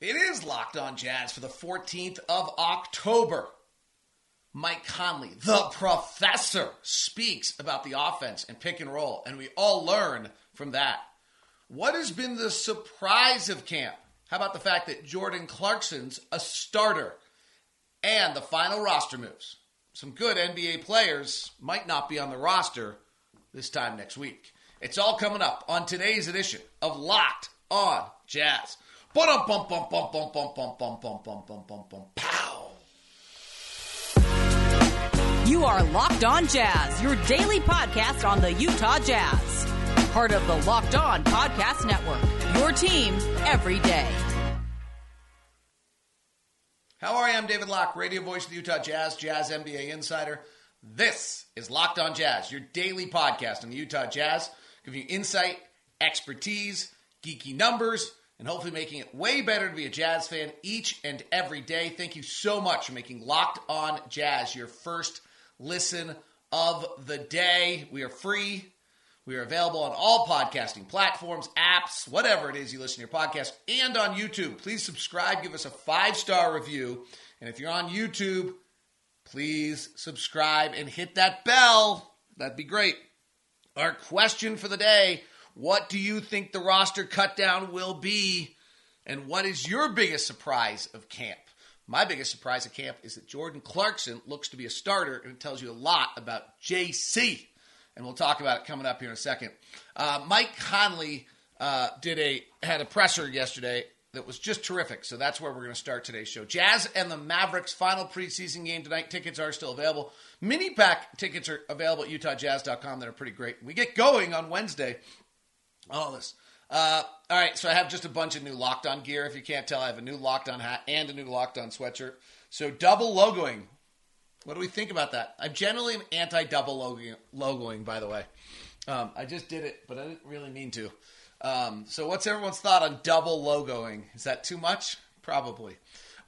It is Locked On Jazz for the 14th of October. Mike Conley, the professor, speaks about the offense and pick and roll, and we all learn from that. What has been the surprise of camp? How about the fact that Jordan Clarkson's a starter and the final roster moves? Some good NBA players might not be on the roster this time next week. It's all coming up on today's edition of Locked On Jazz. Pow. You are Locked On Jazz, your daily podcast on the Utah Jazz. Part of the Locked On Podcast Network. Your team every day. How are you? I'm David Locke, radio voice of the Utah Jazz, Jazz NBA insider. This is Locked On Jazz, your daily podcast on the Utah Jazz, giving you insight, expertise, geeky numbers and hopefully making it way better to be a Jazz fan each and every day. Thank you so much for making Locked On Jazz your first listen of the day. We are free. We are available on all podcasting platforms, apps, whatever it is you listen to your podcast, and on YouTube. Please subscribe, give us a five star review. And if you're on YouTube, please subscribe and hit that bell. That'd be great. Our question for the day what do you think the roster cutdown will be? And what is your biggest surprise of camp? My biggest surprise of camp is that Jordan Clarkson looks to be a starter, and it tells you a lot about JC. And we'll talk about it coming up here in a second. Uh, Mike Conley uh, did a had a presser yesterday that was just terrific. So that's where we're going to start today's show. Jazz and the Mavericks final preseason game tonight. Tickets are still available. Mini pack tickets are available at utahjazz.com that are pretty great. We get going on Wednesday all this. Uh, all right, so I have just a bunch of new locked on gear. If you can't tell, I have a new locked on hat and a new locked on sweatshirt. So double logoing. What do we think about that? I'm generally anti double logoing, logoing, by the way. Um, I just did it, but I didn't really mean to. Um, so, what's everyone's thought on double logoing? Is that too much? Probably.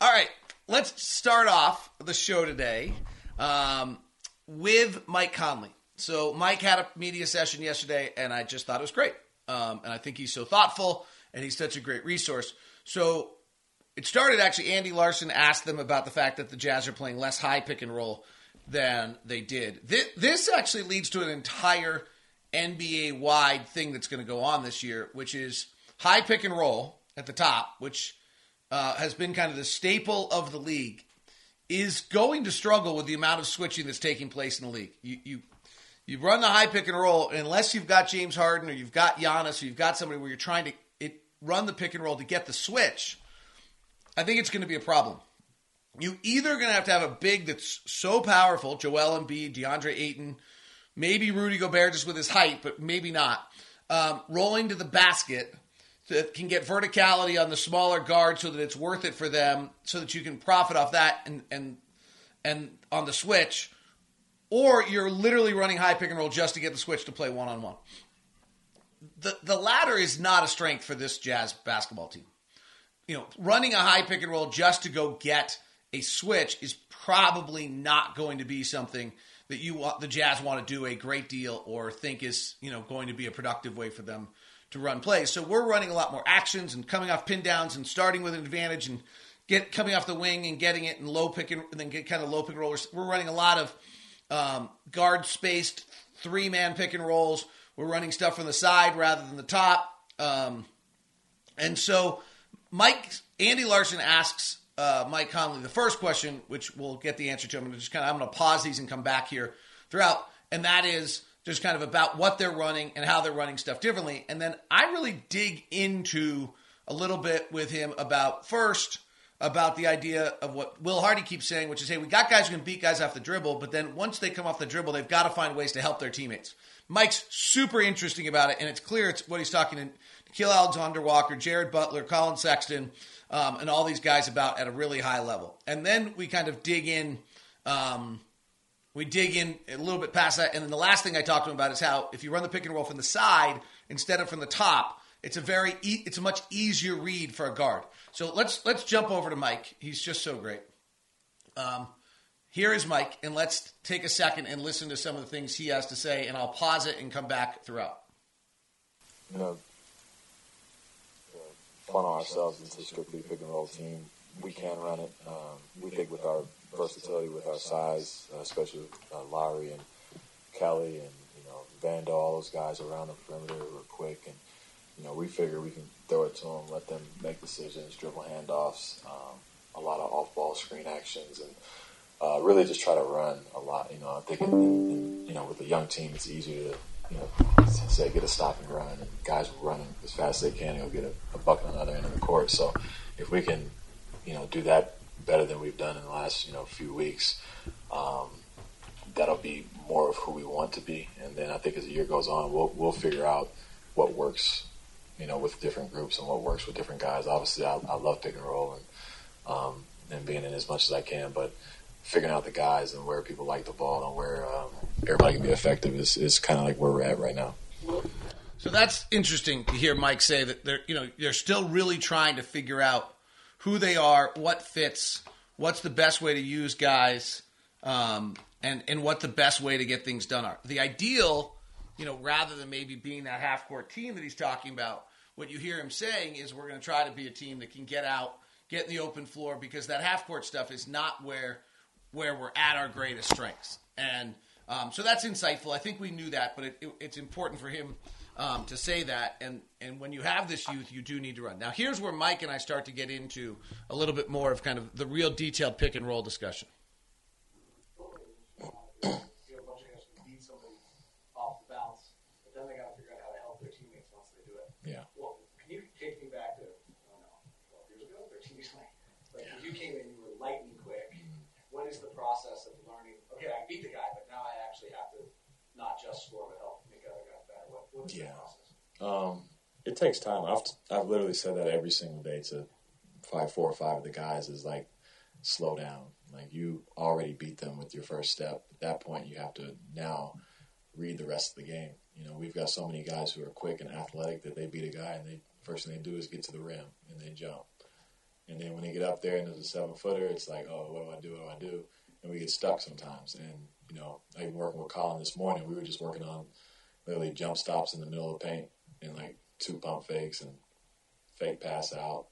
All right, let's start off the show today um, with Mike Conley. So, Mike had a media session yesterday, and I just thought it was great. Um, and I think he's so thoughtful and he's such a great resource. So it started actually, Andy Larson asked them about the fact that the Jazz are playing less high pick and roll than they did. This, this actually leads to an entire NBA wide thing that's going to go on this year, which is high pick and roll at the top, which uh, has been kind of the staple of the league, is going to struggle with the amount of switching that's taking place in the league. You, you you run the high pick and roll, unless you've got James Harden or you've got Giannis or you've got somebody where you're trying to it, run the pick and roll to get the switch, I think it's going to be a problem. You either going to have to have a big that's so powerful, Joel Embiid, DeAndre Ayton, maybe Rudy Gobert just with his height, but maybe not, um, rolling to the basket that can get verticality on the smaller guard so that it's worth it for them, so that you can profit off that and and and on the switch or you're literally running high pick and roll just to get the switch to play one on one. The the latter is not a strength for this Jazz basketball team. You know, running a high pick and roll just to go get a switch is probably not going to be something that you want the Jazz want to do a great deal or think is, you know, going to be a productive way for them to run plays. So we're running a lot more actions and coming off pin downs and starting with an advantage and get coming off the wing and getting it and low pick and, and then get kind of low pick and rollers. We're running a lot of um, guard spaced three man pick and rolls. We're running stuff from the side rather than the top. Um, and so Mike Andy Larson asks uh, Mike Conley the first question, which we'll get the answer to. I'm just kind of I'm going to pause these and come back here throughout, and that is just kind of about what they're running and how they're running stuff differently. And then I really dig into a little bit with him about first about the idea of what Will Hardy keeps saying, which is, hey, we got guys who can beat guys off the dribble, but then once they come off the dribble, they've got to find ways to help their teammates. Mike's super interesting about it, and it's clear it's what he's talking to Nickeil Alexander Walker, Jared Butler, Collin Sexton, um, and all these guys about at a really high level. And then we kind of dig in. Um, we dig in a little bit past that, and then the last thing I talked to him about is how if you run the pick and roll from the side instead of from the top, it's a very e- it's a much easier read for a guard. So let's let's jump over to Mike. He's just so great. Um, here is Mike, and let's take a second and listen to some of the things he has to say, and I'll pause it and come back throughout. You know, funnel ourselves into strictly pick and roll team. We can run it. Um, we think with our versatility, with our size, uh, especially uh, Lauri and Kelly and you know Vando, all those guys around the perimeter who are quick, and you know we figure we can throw it to them, let them make decisions, dribble handoffs, um, a lot of off-ball screen actions, and uh, really just try to run a lot. You know, I think in, in, you know with a young team, it's easier to you know say get a stop and run, and guys running as fast as they can, you'll get a, a bucket on the other end of the court. So if we can, you know, do that better than we've done in the last you know few weeks. Um, that'll be more of who we want to be, and then I think as the year goes on, we'll we'll figure out what works, you know, with different groups and what works with different guys. Obviously, I, I love pick and roll and um, and being in as much as I can, but figuring out the guys and where people like the ball and where um, everybody can be effective is, is kind of like where we're at right now. So that's interesting to hear Mike say that they're you know they're still really trying to figure out who they are, what fits, what's the best way to use guys, um, and and what the best way to get things done are. The ideal, you know, rather than maybe being that half court team that he's talking about, what you hear him saying is we're going to try to be a team that can get out, get in the open floor because that half court stuff is not where where we're at our greatest strengths. And um, so that's insightful. I think we knew that, but it, it, it's important for him um, to say that. And, and when you have this youth, you do need to run. Now, here's where Mike and I start to get into a little bit more of kind of the real detailed pick and roll discussion. Yeah. Well, can you take me back to, I don't know, 12 years ago, 13 years ago? Like, when you came in, you were lightning quick. What is the process of learning, okay, I beat the guy, but now I actually have to not just score, but help make other guys better? What, what is Yeah. Um, it takes time. I've I've literally said that every single day to five, four or five of the guys is like, slow down. Like you already beat them with your first step. At that point, you have to now read the rest of the game. You know, we've got so many guys who are quick and athletic that they beat a guy, and they first thing they do is get to the rim and they jump. And then when they get up there and there's a seven footer, it's like, oh, what do I do? What do I do? And we get stuck sometimes. And you know, was working with Collin this morning. We were just working on literally jump stops in the middle of the paint and like two pump fakes and fake pass out,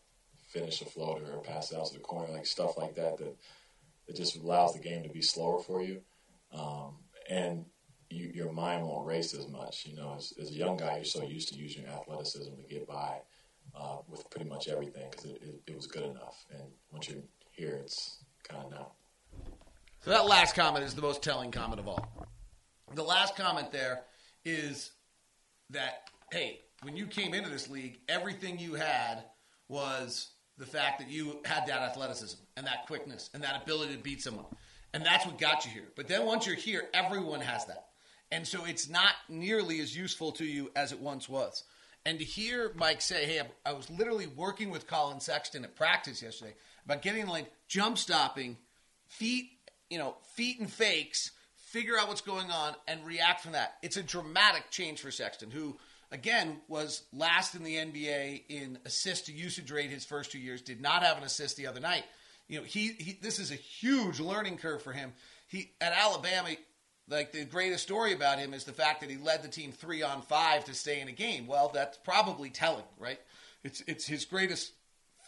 finish a floater or pass out to the corner, like stuff like that that that just allows the game to be slower for you. Um, and you, your mind won't race as much. You know, as, as a young guy, you're so used to using your athleticism to get by uh, with pretty much everything because it, it, it was good enough. And once you're here, it's kind of not. So that last comment is the most telling comment of all. The last comment there is that hey, when you came into this league, everything you had was the fact that you had that athleticism and that quickness and that ability to beat someone. And that's what got you here. But then once you're here, everyone has that. And so it's not nearly as useful to you as it once was. And to hear Mike say, hey, I was literally working with Collin Sexton at practice yesterday about getting like jump stopping, feet, you know, feet and fakes, figure out what's going on and react from that. It's a dramatic change for Sexton, who again was last in the NBA in assist to usage rate his first two years, did not have an assist the other night. You know, he, he this is a huge learning curve for him. He at Alabama, like the greatest story about him is the fact that he led the team three on five to stay in a game. Well, that's probably telling, right? It's it's his greatest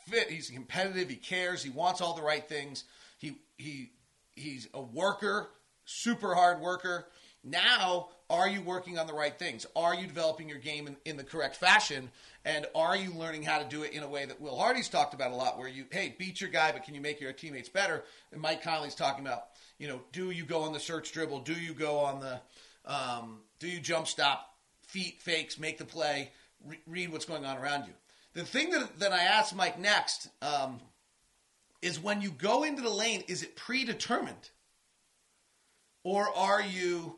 fit. He's competitive. He cares. He wants all the right things. He he he's a worker, super hard worker. Now, are you working on the right things? Are you developing your game in, in, the correct fashion? And are you learning how to do it in a way that Will Hardy's talked about a lot, where you, hey, beat your guy, but can you make your teammates better? And Mike Conley's talking about, you know, do you go on the search dribble? Do you go on the, um, do you jump stop, feet fakes, make the play, re- read what's going on around you? The thing that, that I asked Mike next um, is when you go into the lane, is it predetermined? Or are you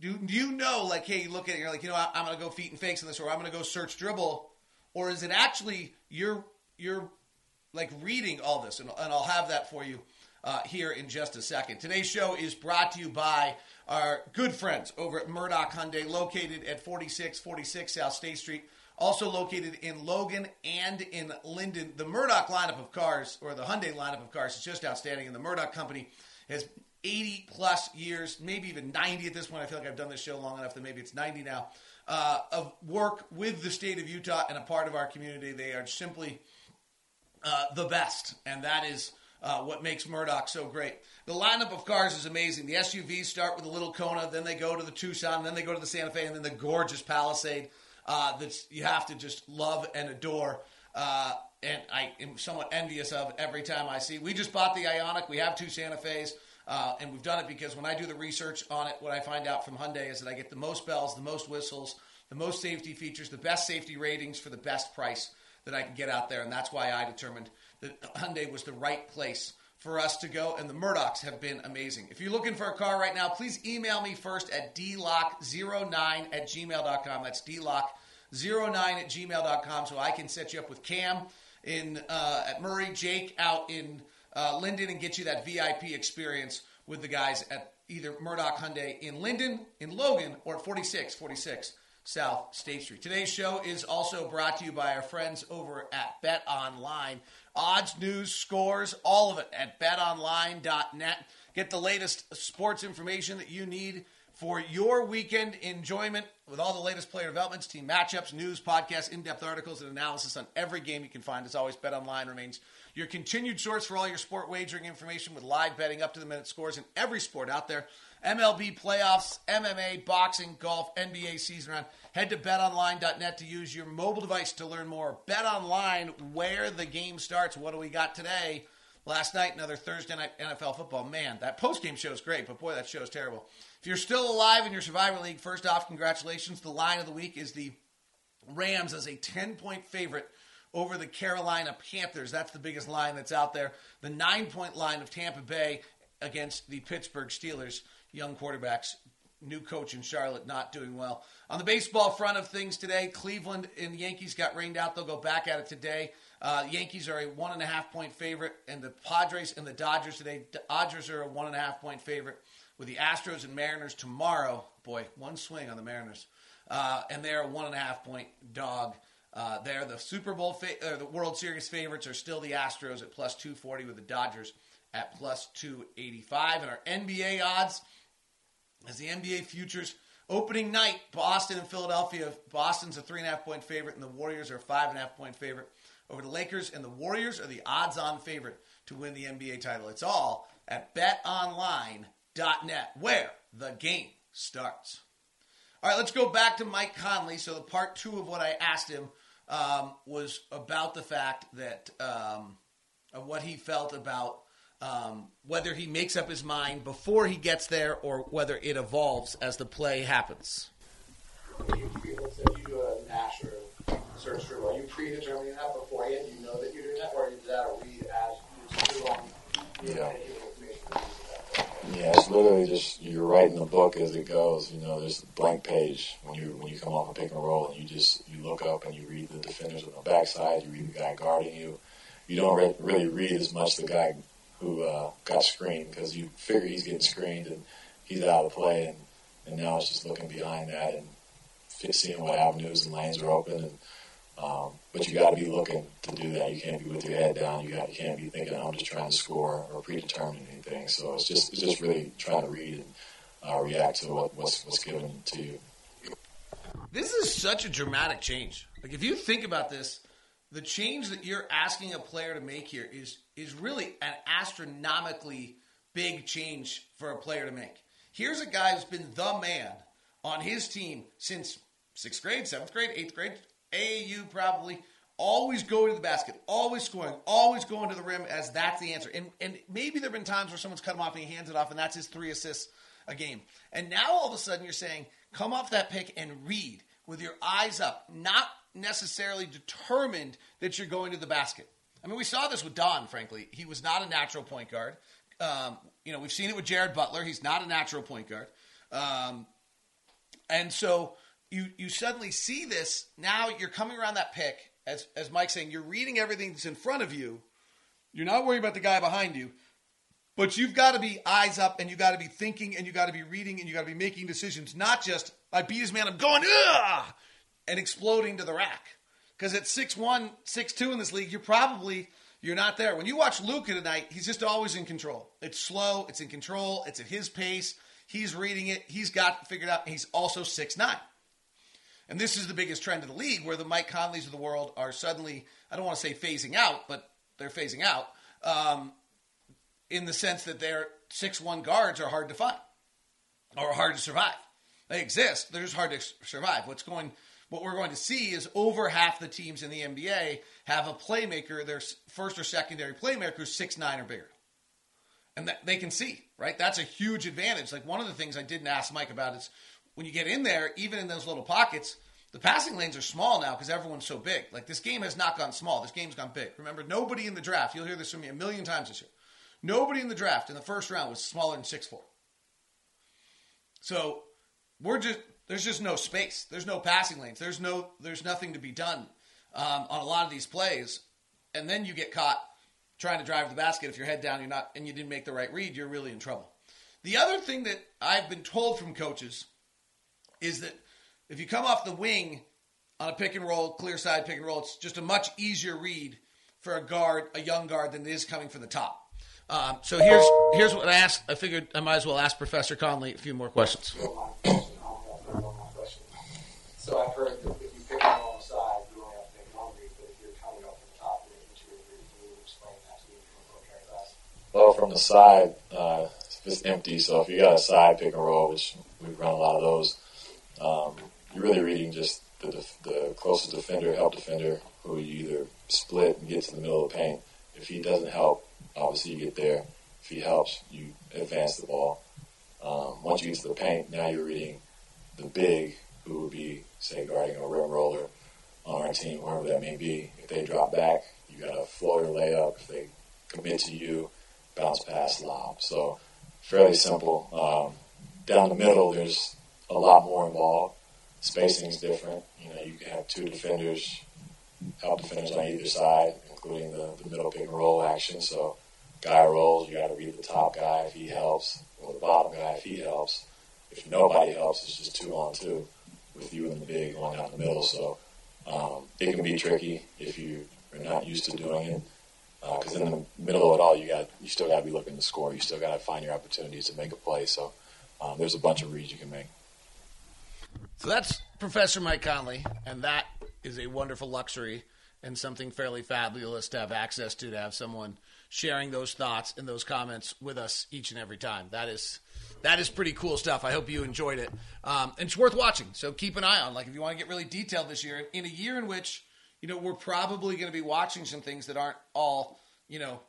do, do you know, like, hey, you look at it, you're like, you know, I, am to go feet and fakes in this, or I'm to go search dribble, or is it actually you're you're like reading all this, and, and I'll have that for you uh, here in just a second. Today's show is brought to you by our good friends over at Murdoch Hyundai, located at 4646 South State Street. Also located in Logan and in Lindon. The Murdoch lineup of cars, or the Hyundai lineup of cars, is just outstanding, and the Murdoch company has 80 plus years, maybe even 90 at this point. I feel like I've done this show long enough that maybe it's 90 now. uh, of work with the state of Utah and a part of our community. They are simply uh, the best, and that is uh, what makes Murdoch so great. The lineup of cars is amazing. The SUVs start with the little Kona, then they go to the Tucson, then they go to the Santa Fe, and then the gorgeous Palisade uh, that you have to just love and adore. Uh, and I am somewhat envious of every time I see. We just bought the Ioniq. We have two Santa Fe's. Uh, and we've done it because when I do the research on it, what I find out from Hyundai is that I get the most bells, the most whistles, the most safety features, the best safety ratings for the best price that I can get out there. And that's why I determined that Hyundai was the right place for us to go. And the Murdochs have been amazing. If you're looking for a car right now, please email me first at dlock09 at gmail.com. That's dlock09 at gmail.com so I can set you up with Cam in uh, at Murray, Jake out in uh, Lindon, and get you that VIP experience with the guys at either Murdoch Hyundai in Lindon, in Logan, or at 4646 South State Street. Today's show is also brought to you by our friends over at Bet Online. Odds, news, scores, all of it at betonline.net. Get the latest sports information that you need for your weekend enjoyment with all the latest player developments, team matchups, news, podcasts, in-depth articles, and analysis on every game you can find. As always, BetOnline remains your continued source for all your sport wagering information with live betting, up to the minute scores in every sport out there. MLB playoffs, MMA, boxing, golf, NBA season round. Head to betonline.net to use your mobile device to learn more. Bet online where the game starts. What do we got today? Last night, another Thursday night NFL football. Man, that post-game show is great, but boy, that show is terrible. If you're still alive in your Survivor League, first off, congratulations. The line of the week is the Rams as a 10-point favorite over the Carolina Panthers. That's the biggest line that's out there. The nine-point line of Tampa Bay against the Pittsburgh Steelers. Young quarterbacks, new coach in Charlotte, not doing well. On the baseball front of things today, Cleveland and the Yankees got rained out. They'll go back at it today. Uh, Yankees are a one and a half point favorite, and the Padres and the Dodgers today. Dodgers are a one and a half point favorite with the Astros and Mariners tomorrow. Boy, one swing on the Mariners, uh, and they're a one and a half point dog. Uh, they're the Super Bowl, fa- or the World Series favorites are still the Astros at plus 240 with the Dodgers at plus 285. And our NBA odds, as the NBA futures opening night, Boston and Philadelphia. Boston's a three and a half point favorite, and the Warriors are a five and a half point favorite over the Lakers. And the Warriors are the odds on favorite to win the NBA title. It's all at betonline.net, where the game starts. All right, let's go back to Mike Conley. So, the part two of what I asked him um, was about the fact that um, of what he felt about um, whether he makes up his mind before he gets there or whether it evolves as the play happens. You, you, let's say you do a Nasher search term. Are you predetermining that beforehand? You know that you're doing that, or is that a read as you along? Yeah. Yeah, it's literally just you're writing the book as it goes. You know, there's a blank page when you when you come off a pick and roll, and you just you look up and you read the defenders on the backside. You read the guy guarding you. You don't re- really read as much the guy who uh, got screened because you figure he's getting screened and he's out of play, and and now it's just looking behind that and seeing what avenues and lanes are open and um, but you got to be looking to do that. You can't be with your head down. You got you can't be thinking I'm just trying to score or predetermine anything. So it's just it's just really trying to read and uh, react to what, what's what's given to you. This is such a dramatic change. Like if you think about this, the change that you're asking a player to make here is is really an astronomically big change for a player to make. Here's a guy who's been the man on his team since sixth grade, seventh grade, eighth grade, AAU probably. Always going to the basket, always scoring, always going to the rim as that's the answer. And and maybe there have been times where someone's cut him off and he hands it off, and that's his three assists a game. And now all of a sudden you're saying, come off that pick and read with your eyes up, not necessarily determined that you're going to the basket. I mean, we saw this with Don, frankly. He was not a natural point guard. Um, you know, we've seen it with Jared Butler. He's not a natural point guard. Um, and so you you suddenly see this. Now you're coming around that pick as as Mike's saying you're reading everything that's in front of you. You're not worried about the guy behind you but you've got to be eyes up and you've got to be thinking and you've got to be reading and you got to be making decisions not just I beat his man I'm going Ugh! and exploding to the rack. Because at 6'1 6'2 in this league you're probably you're not there. When you watch Luka tonight he's just always in control. It's slow it's in control it's at his pace. He's reading it he's got it figured out he's also 6'9 And this is the biggest trend of the league where the Mike Conleys of the world are suddenly, I don't want to say phasing out, but they're phasing out um, in the sense that their 6 1 guards are hard to find or hard to survive. They exist, they're just hard to survive. What's going what we're going to see is over half the teams in the NBA have a playmaker, their first or secondary playmaker, who's six nine or bigger, and that they can see. Right, that's a huge advantage. Like one of the things I didn't ask Mike about is when you get in there, even in those little pockets, the passing lanes are small now because everyone's so big. Like this game has not gone small. This game's gone big. Remember, nobody in the draft. You'll hear this from me a million times this year. Nobody in the draft in the first round was smaller than six four. So we're just there's just no space. There's no passing lanes. There's no there's nothing to be done um, on a lot of these plays, and then you get caught trying to drive the basket. If your head down, you're not, and you didn't make the right read, you're really in trouble. The other thing that I've been told from coaches is that if you come off the wing on a pick and roll, clear side pick and roll, it's just a much easier read for a guard, a young guard, than it is coming from the top. Um, so here's here's what I asked. I figured I might as well ask Professor Conley a few more questions. So I've heard that if you pick and on the side, you only have to make one read, but if you're coming off the top, you make two reads. Can you explain that to me from a class? Well, from the side, uh, it's empty. So if you got a side pick and roll, which we run a lot of those, um, you're really reading just the, the closest defender, help defender, who you either split and get to the middle of the paint. If he doesn't help, obviously you get there. If he helps, you advance the ball. Um, once you get to the paint, now you're reading the big, who would be, say, guarding a rim roller on our team, wherever that may be. If they drop back, you got a floater layup. If they commit to you, bounce pass, lob. So fairly simple. Um, down the middle, there's a lot more involved. Spacing is different. You know, you can have two defenders, help defenders on either side, including the, the middle pick and roll action. So guy rolls, you got to read the top guy if he helps, or the bottom guy if he helps. If nobody helps, it's just two on two with you and the big going out the middle. So um, it can be tricky if you are not used to doing it. Because uh, in the middle of it all, you got you still got to be looking to score. You still got to find your opportunities to make a play. So um, there's a bunch of reads you can make. So that's Professor Mike Conley, and that is a wonderful luxury and something fairly fabulous to have access to, to have someone sharing those thoughts and those comments with us each and every time. That is that is pretty cool stuff. I hope you enjoyed it. Um, and it's worth watching. So keep an eye on. Like if you want to get really detailed this year, in a year in which you know we're probably going to be watching some things that aren't all you know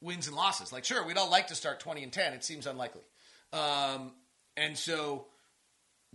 wins and losses. Like sure, we'd all like to start twenty and ten. It seems unlikely. Um, and so,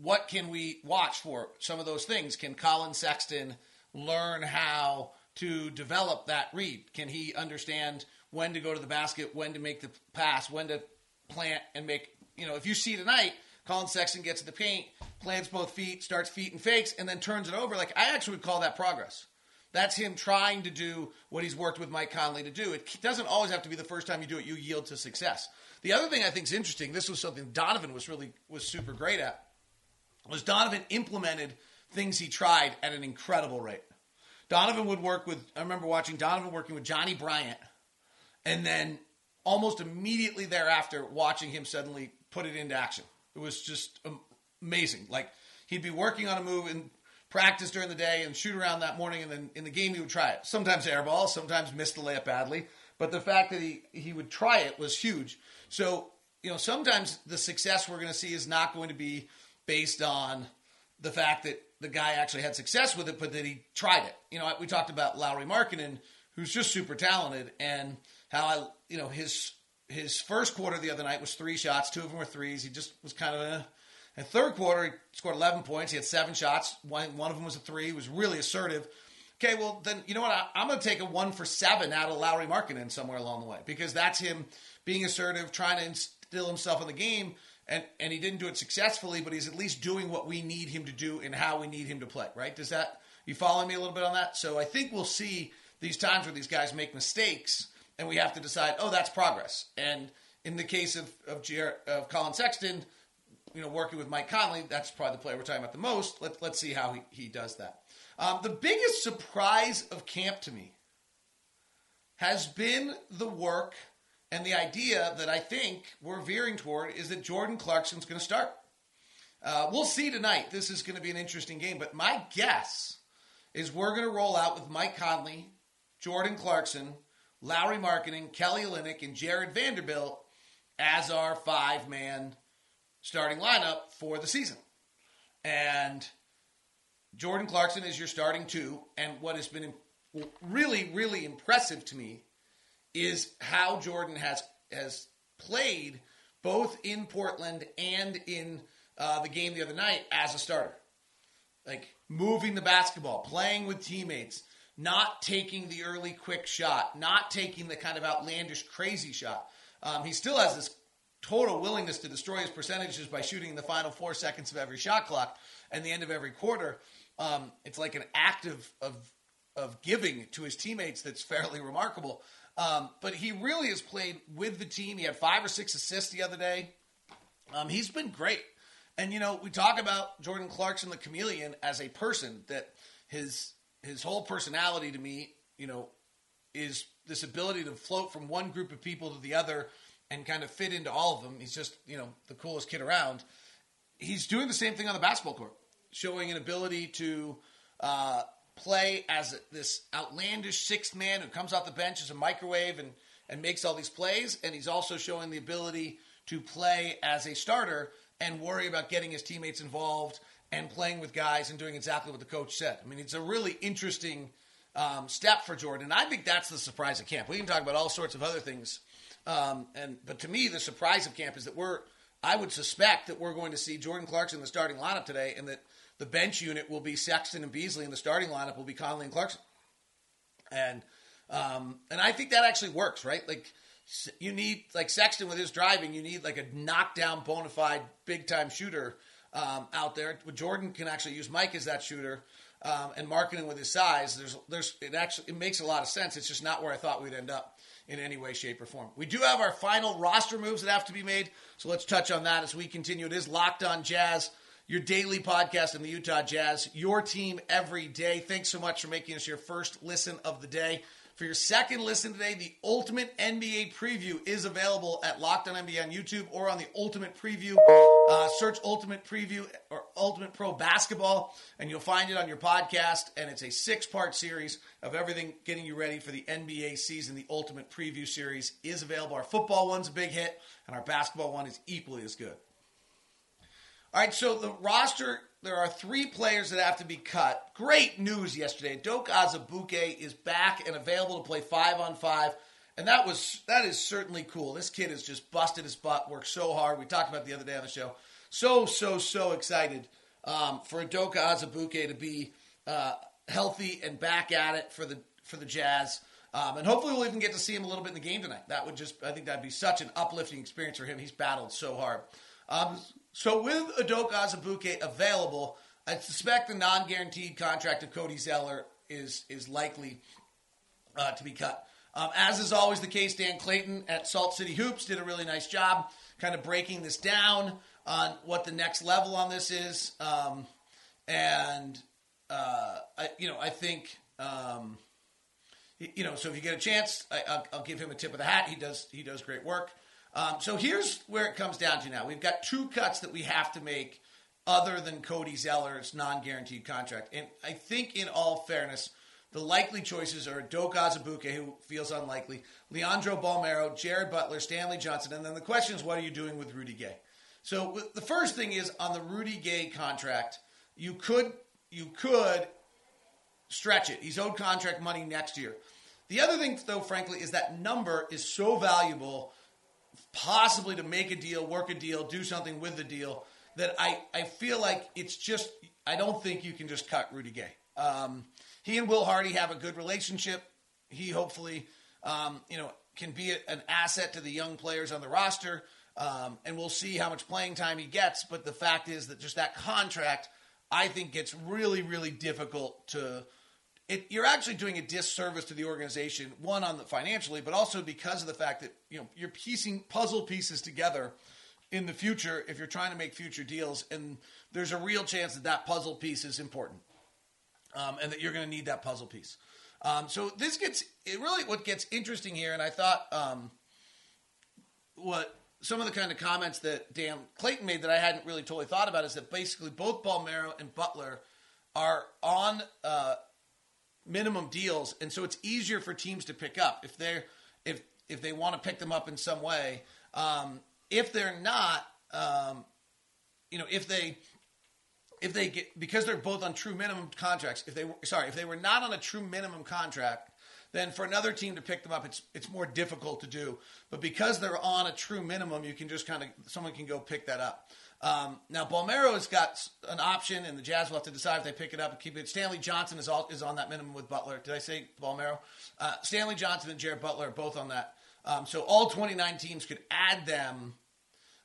what can we watch for some of those things? Can Collin Sexton learn how to develop that read? Can he understand when to go to the basket, when to make the pass, when to plant and make you know, if you see tonight, Collin Sexton gets to the paint, plants both feet, starts feet and fakes, and then turns it over. Like I actually would call that progress. That's him trying to do what he's worked with Mike Conley to do. It doesn't always have to be the first time you do it you yield to success. The other thing I think is interesting. This was something Donovan was really was super great at. Was Donovan implemented things he tried at an incredible rate. Donovan would work with. I remember watching Donovan working with Johnny Bryant, and then almost immediately thereafter, watching him suddenly put it into action. It was just amazing. Like he'd be working on a move in practice during the day and shoot around that morning, and then in the game he would try it. Sometimes airball, sometimes missed the layup badly, but the fact that he he would try it was huge. So you know, sometimes the success we're going to see is not going to be based on the fact that the guy actually had success with it, but that he tried it. You know, we talked about Lauri Markkanen, who's just super talented, and how I, you know, his his first quarter the other night was three shots. Two of them were threes. He just was kind of a. And third quarter, he scored 11 points. He had seven shots. One, one of them was a three. He was really assertive. Okay, well, then, you know what? I, am going to take a one for seven out of Lauri Markkanen somewhere along the way because that's him being assertive, trying to instill himself in the game. And, and he didn't do it successfully, but he's at least doing what we need him to do and how we need him to play, right? Does that, you following me a little bit on that? So I think we'll see these times where these guys make mistakes and we have to decide, oh, that's progress. And in the case of of, of Collin Sexton, you know, working with Mike Conley, that's probably the player we're talking about the most. Let, let's see how he, he does that. Um, the biggest surprise of camp to me has been the work and the idea that I think we're veering toward is that Jordan Clarkson's going to start. uh, we'll see tonight. This is going to be an interesting game, but my guess is we're going to roll out with Mike Conley, Jordan Clarkson, Lauri Markkanen, Kelly Olynyk, and Jarred Vanderbilt as our five man starting lineup for the season. And Jordan Clarkson is your starting two. And what has been really, really impressive to me is how Jordan has has played both in Portland and in uh, the game the other night as a starter. Like moving the basketball, playing with teammates, not taking the early quick shot, not taking the kind of outlandish crazy shot. Um, he still has this total willingness to destroy his percentages by shooting in the final four seconds of every shot clock and the end of every quarter. Um, it's like an act of, of, of giving to his teammates that's fairly remarkable. Um, but he really has played with the team. He had five or six assists the other day. Um, he's been great. And you know, we talk about Jordan Clarkson, the chameleon, as a person. That his his whole personality to me, you know, is this ability to float from one group of people to the other and kind of fit into all of them. He's just you know the coolest kid around. He's doing the same thing on the basketball court, showing an ability to uh, play as this outlandish sixth man who comes off the bench as a microwave and and makes all these plays. And he's also showing the ability to play as a starter and worry about getting his teammates involved and playing with guys and doing exactly what the coach said. I mean, it's a really interesting um, step for Jordan. And I think that's the surprise of camp. We can talk about all sorts of other things, um, and but to me, the surprise of camp is that we're. I would suspect that we're going to see Jordan Clarkson in the starting lineup today, and that the bench unit will be Sexton and Beasley, and the starting lineup will be Conley and Clarkson. And um, and I think that actually works, right? Like you need like Sexton with his driving, you need like a knockdown, bona fide, big time shooter um, out there. Jordan can actually use Mike as that shooter, um, and Markkanen with his size. There's there's it actually it makes a lot of sense. It's just not where I thought we'd end up in any way, shape, or form. We do have our final roster moves that have to be made, so let's touch on that as we continue. It is Locked On Jazz. Your daily podcast on the Utah Jazz, your team every day. Thanks so much for making us your first listen of the day. For your second listen today, the Ultimate NBA Preview is available at Locked On NBA on YouTube or on the Ultimate Preview. Uh, search Ultimate Preview or Ultimate Pro Basketball, and you'll find it on your podcast. And it's a six part series of everything getting you ready for the NBA season. The Ultimate Preview series is available. Our football one's a big hit, and our basketball one is equally as good. All right, so the roster there are three players that have to be cut. Great news yesterday. Doke Azubuike is back and available to play five on five. And that was that is certainly cool. This kid has just busted his butt, worked so hard. We talked about the other day on the show. So, so, so excited um, for Doka Azubuike to be uh, healthy and back at it for the for the Jazz. Um, and hopefully we'll even get to see him a little bit in the game tonight. That would just I think that'd be such an uplifting experience for him. He's battled so hard. Um, so with Udoka Azubuike available, I suspect the non-guaranteed contract of Cody Zeller is is likely uh, to be cut. Um, as is always the case, Dan Clayton at Salt City Hoops did a really nice job, kind of breaking this down on what the next level on this is. Um, and uh, I, you know, I think um, you know. So if you get a chance, I, will give him a tip of the hat. He does he does great work. Um, so here's where it comes down to now. We've got two cuts that we have to make other than Cody Zeller's non guaranteed contract. And I think, in all fairness, the likely choices are Doka Azubuike, who feels unlikely, Leandro Bolmaro, Jared Butler, Stanley Johnson. And then the question is, what are you doing with Rudy Gay? So the first thing is on the Rudy Gay contract, you could you could stretch it. He's owed contract money next year. The other thing, though, frankly, is that number is so valuable possibly to make a deal, work a deal, do something with the deal, that I, I feel like it's just, I don't think you can just cut Rudy Gay. Um, he and Will Hardy have a good relationship. He hopefully, um, you know, can be a, an asset to the young players on the roster. Um, and we'll see how much playing time he gets. But the fact is that just that contract, I think, gets really, really difficult to it, you're actually doing a disservice to the organization. One on the financially, but also because of the fact that you know you're piecing puzzle pieces together in the future if you're trying to make future deals, and there's a real chance that that puzzle piece is important, um, and that you're going to need that puzzle piece. Um, so this gets it really what gets interesting here, and I thought um, what some of the kind of comments that Dan Clayton made that I hadn't really totally thought about is that basically both Bolmaro and Butler are on uh, minimum deals, and so it's easier for teams to pick up if they're if if they want to pick them up in some way. Um, if they're not, um, you know, if they if they get because they're both on true minimum contracts. If they were sorry, if they were not on a true minimum contract, then for another team to pick them up, it's it's more difficult to do. But because they're on a true minimum, you can just kind of someone can go pick that up. Um, now Bolmaro has got an option, and the Jazz will have to decide if they pick it up and keep it. Stanley Johnson is all, is on that minimum with Butler. Did I say Bolmaro? Uh, Stanley Johnson and Jared Butler are both on that. Um, so all 29 teams could add them.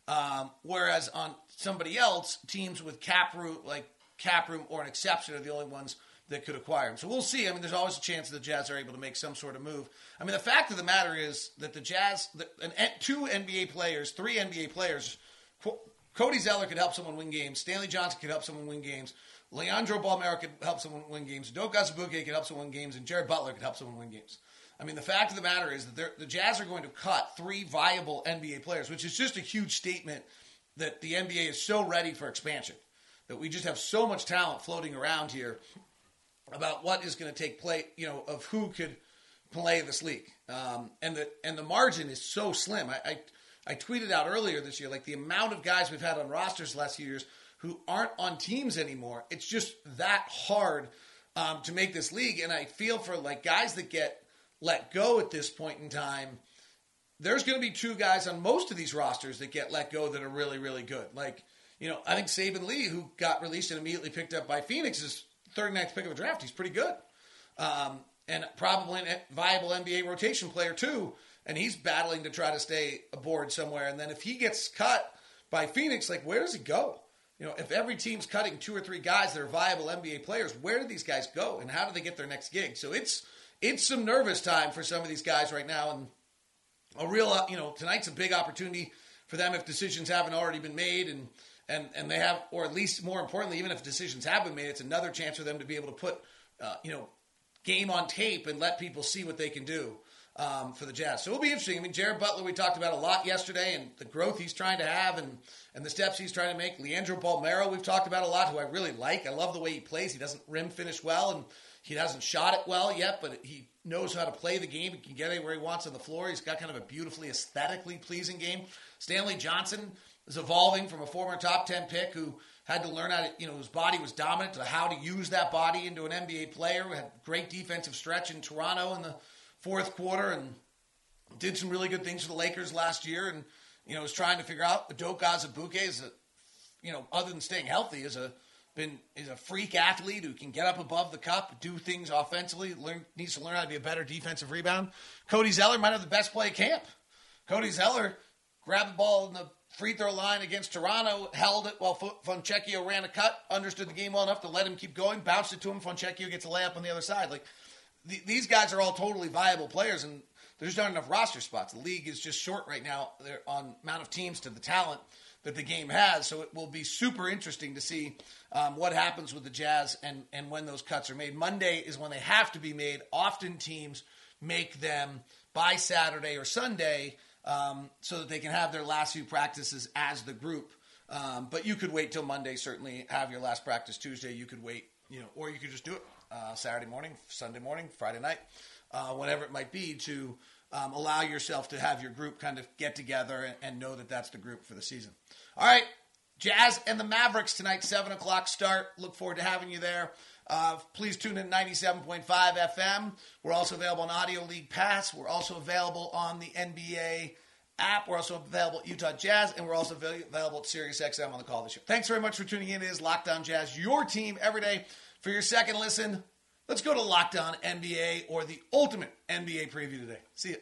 Um, whereas on somebody else, teams with cap room, like cap room or an exception, are the only ones that could acquire him. So we'll see. I mean, there's always a chance that the Jazz are able to make some sort of move. I mean, the fact of the matter is that the Jazz, the, an, two NBA players, three NBA players, Cody Zeller could help someone win games. Stanley Johnson could help someone win games. Leandro Bolmaro could help someone win games. Doka Azubuike could help someone win games. And Jared Butler could help someone win games. I mean, the fact of the matter is that the Jazz are going to cut three viable NBA players, which is just a huge statement that the NBA is so ready for expansion. That we just have so much talent floating around here about what is going to take place, you know, of who could play this league. Um, and the and the margin is so slim. I, I I tweeted out earlier this year, like the amount of guys we've had on rosters last few years who aren't on teams anymore. It's just that hard um, to make this league. And I feel for like guys that get let go at this point in time. There's going to be two guys on most of these rosters that get let go that are really, really good. Like, you know, I think Saben Lee, who got released and immediately picked up by Phoenix, is 39th pick of a draft. He's pretty good. Um, and probably a viable NBA rotation player, too and he's battling to try to stay aboard somewhere. And then if he gets cut by Phoenix, like where does he go? You know, if every team's cutting two or three guys that are viable NBA players, where do these guys go, and how do they get their next gig? So it's it's some nervous time for some of these guys right now, and a real you know tonight's a big opportunity for them if decisions haven't already been made, and and and they have, or at least more importantly, even if decisions have been made, it's another chance for them to be able to put uh, you know game on tape and let people see what they can do um, for the Jazz. So it'll be interesting. I mean, Jared Butler, we talked about a lot yesterday, and the growth he's trying to have, and and the steps he's trying to make. Leandro Bolmaro, we've talked about a lot, who I really like. I love the way he plays. He doesn't rim finish well, and he hasn't shot it well yet, but he knows how to play the game. He can get anywhere he wants on the floor. He's got kind of a beautifully aesthetically pleasing game. Stanley Johnson is evolving from a former top ten pick who had to learn how to, you know, his body was dominant to how to use that body into an NBA player. Had great defensive stretch in Toronto in the fourth quarter and did some really good things for the Lakers last year. And, you know, was trying to figure out Doka Azubuike is a, you know, other than staying healthy, is a, been is a freak athlete who can get up above the cup, do things offensively, learn, needs to learn how to be a better defensive rebound. Cody Zeller might have the best play at camp. Cody Zeller grabbed the ball in the free throw line against Toronto, held it while Fontecchio ran a cut, understood the game well enough to let him keep going, bounced it to him. Fontecchio gets a layup on the other side. Like the, these guys are all totally viable players, and there's not enough roster spots. The league is just short right now They're on amount of teams to the talent that the game has. So it will be super interesting to see um, what happens with the Jazz and and when those cuts are made. Monday is when they have to be made. Often teams make them by Saturday or Sunday um, so that they can have their last few practices as the group. Um, but you could wait till Monday. Certainly, have your last practice Tuesday. You could wait, you know, or you could just do it uh, Saturday morning, Sunday morning, Friday night, uh, whatever it might be, to um, allow yourself to have your group kind of get together and, and, know that that's the group for the season. All right, Jazz and the Mavericks tonight, 7 o'clock start. Look forward to having you there. Uh, please tune in 97.5 FM. We're also available on Audio League Pass. We're also available on the NBA app. We're also available at Utah Jazz, and we're also available at SiriusXM on the call this year. Thanks very much for tuning in. It is Locked On Jazz, your team every day. For your second listen, let's go to Locked On NBA or the ultimate NBA preview today. See you.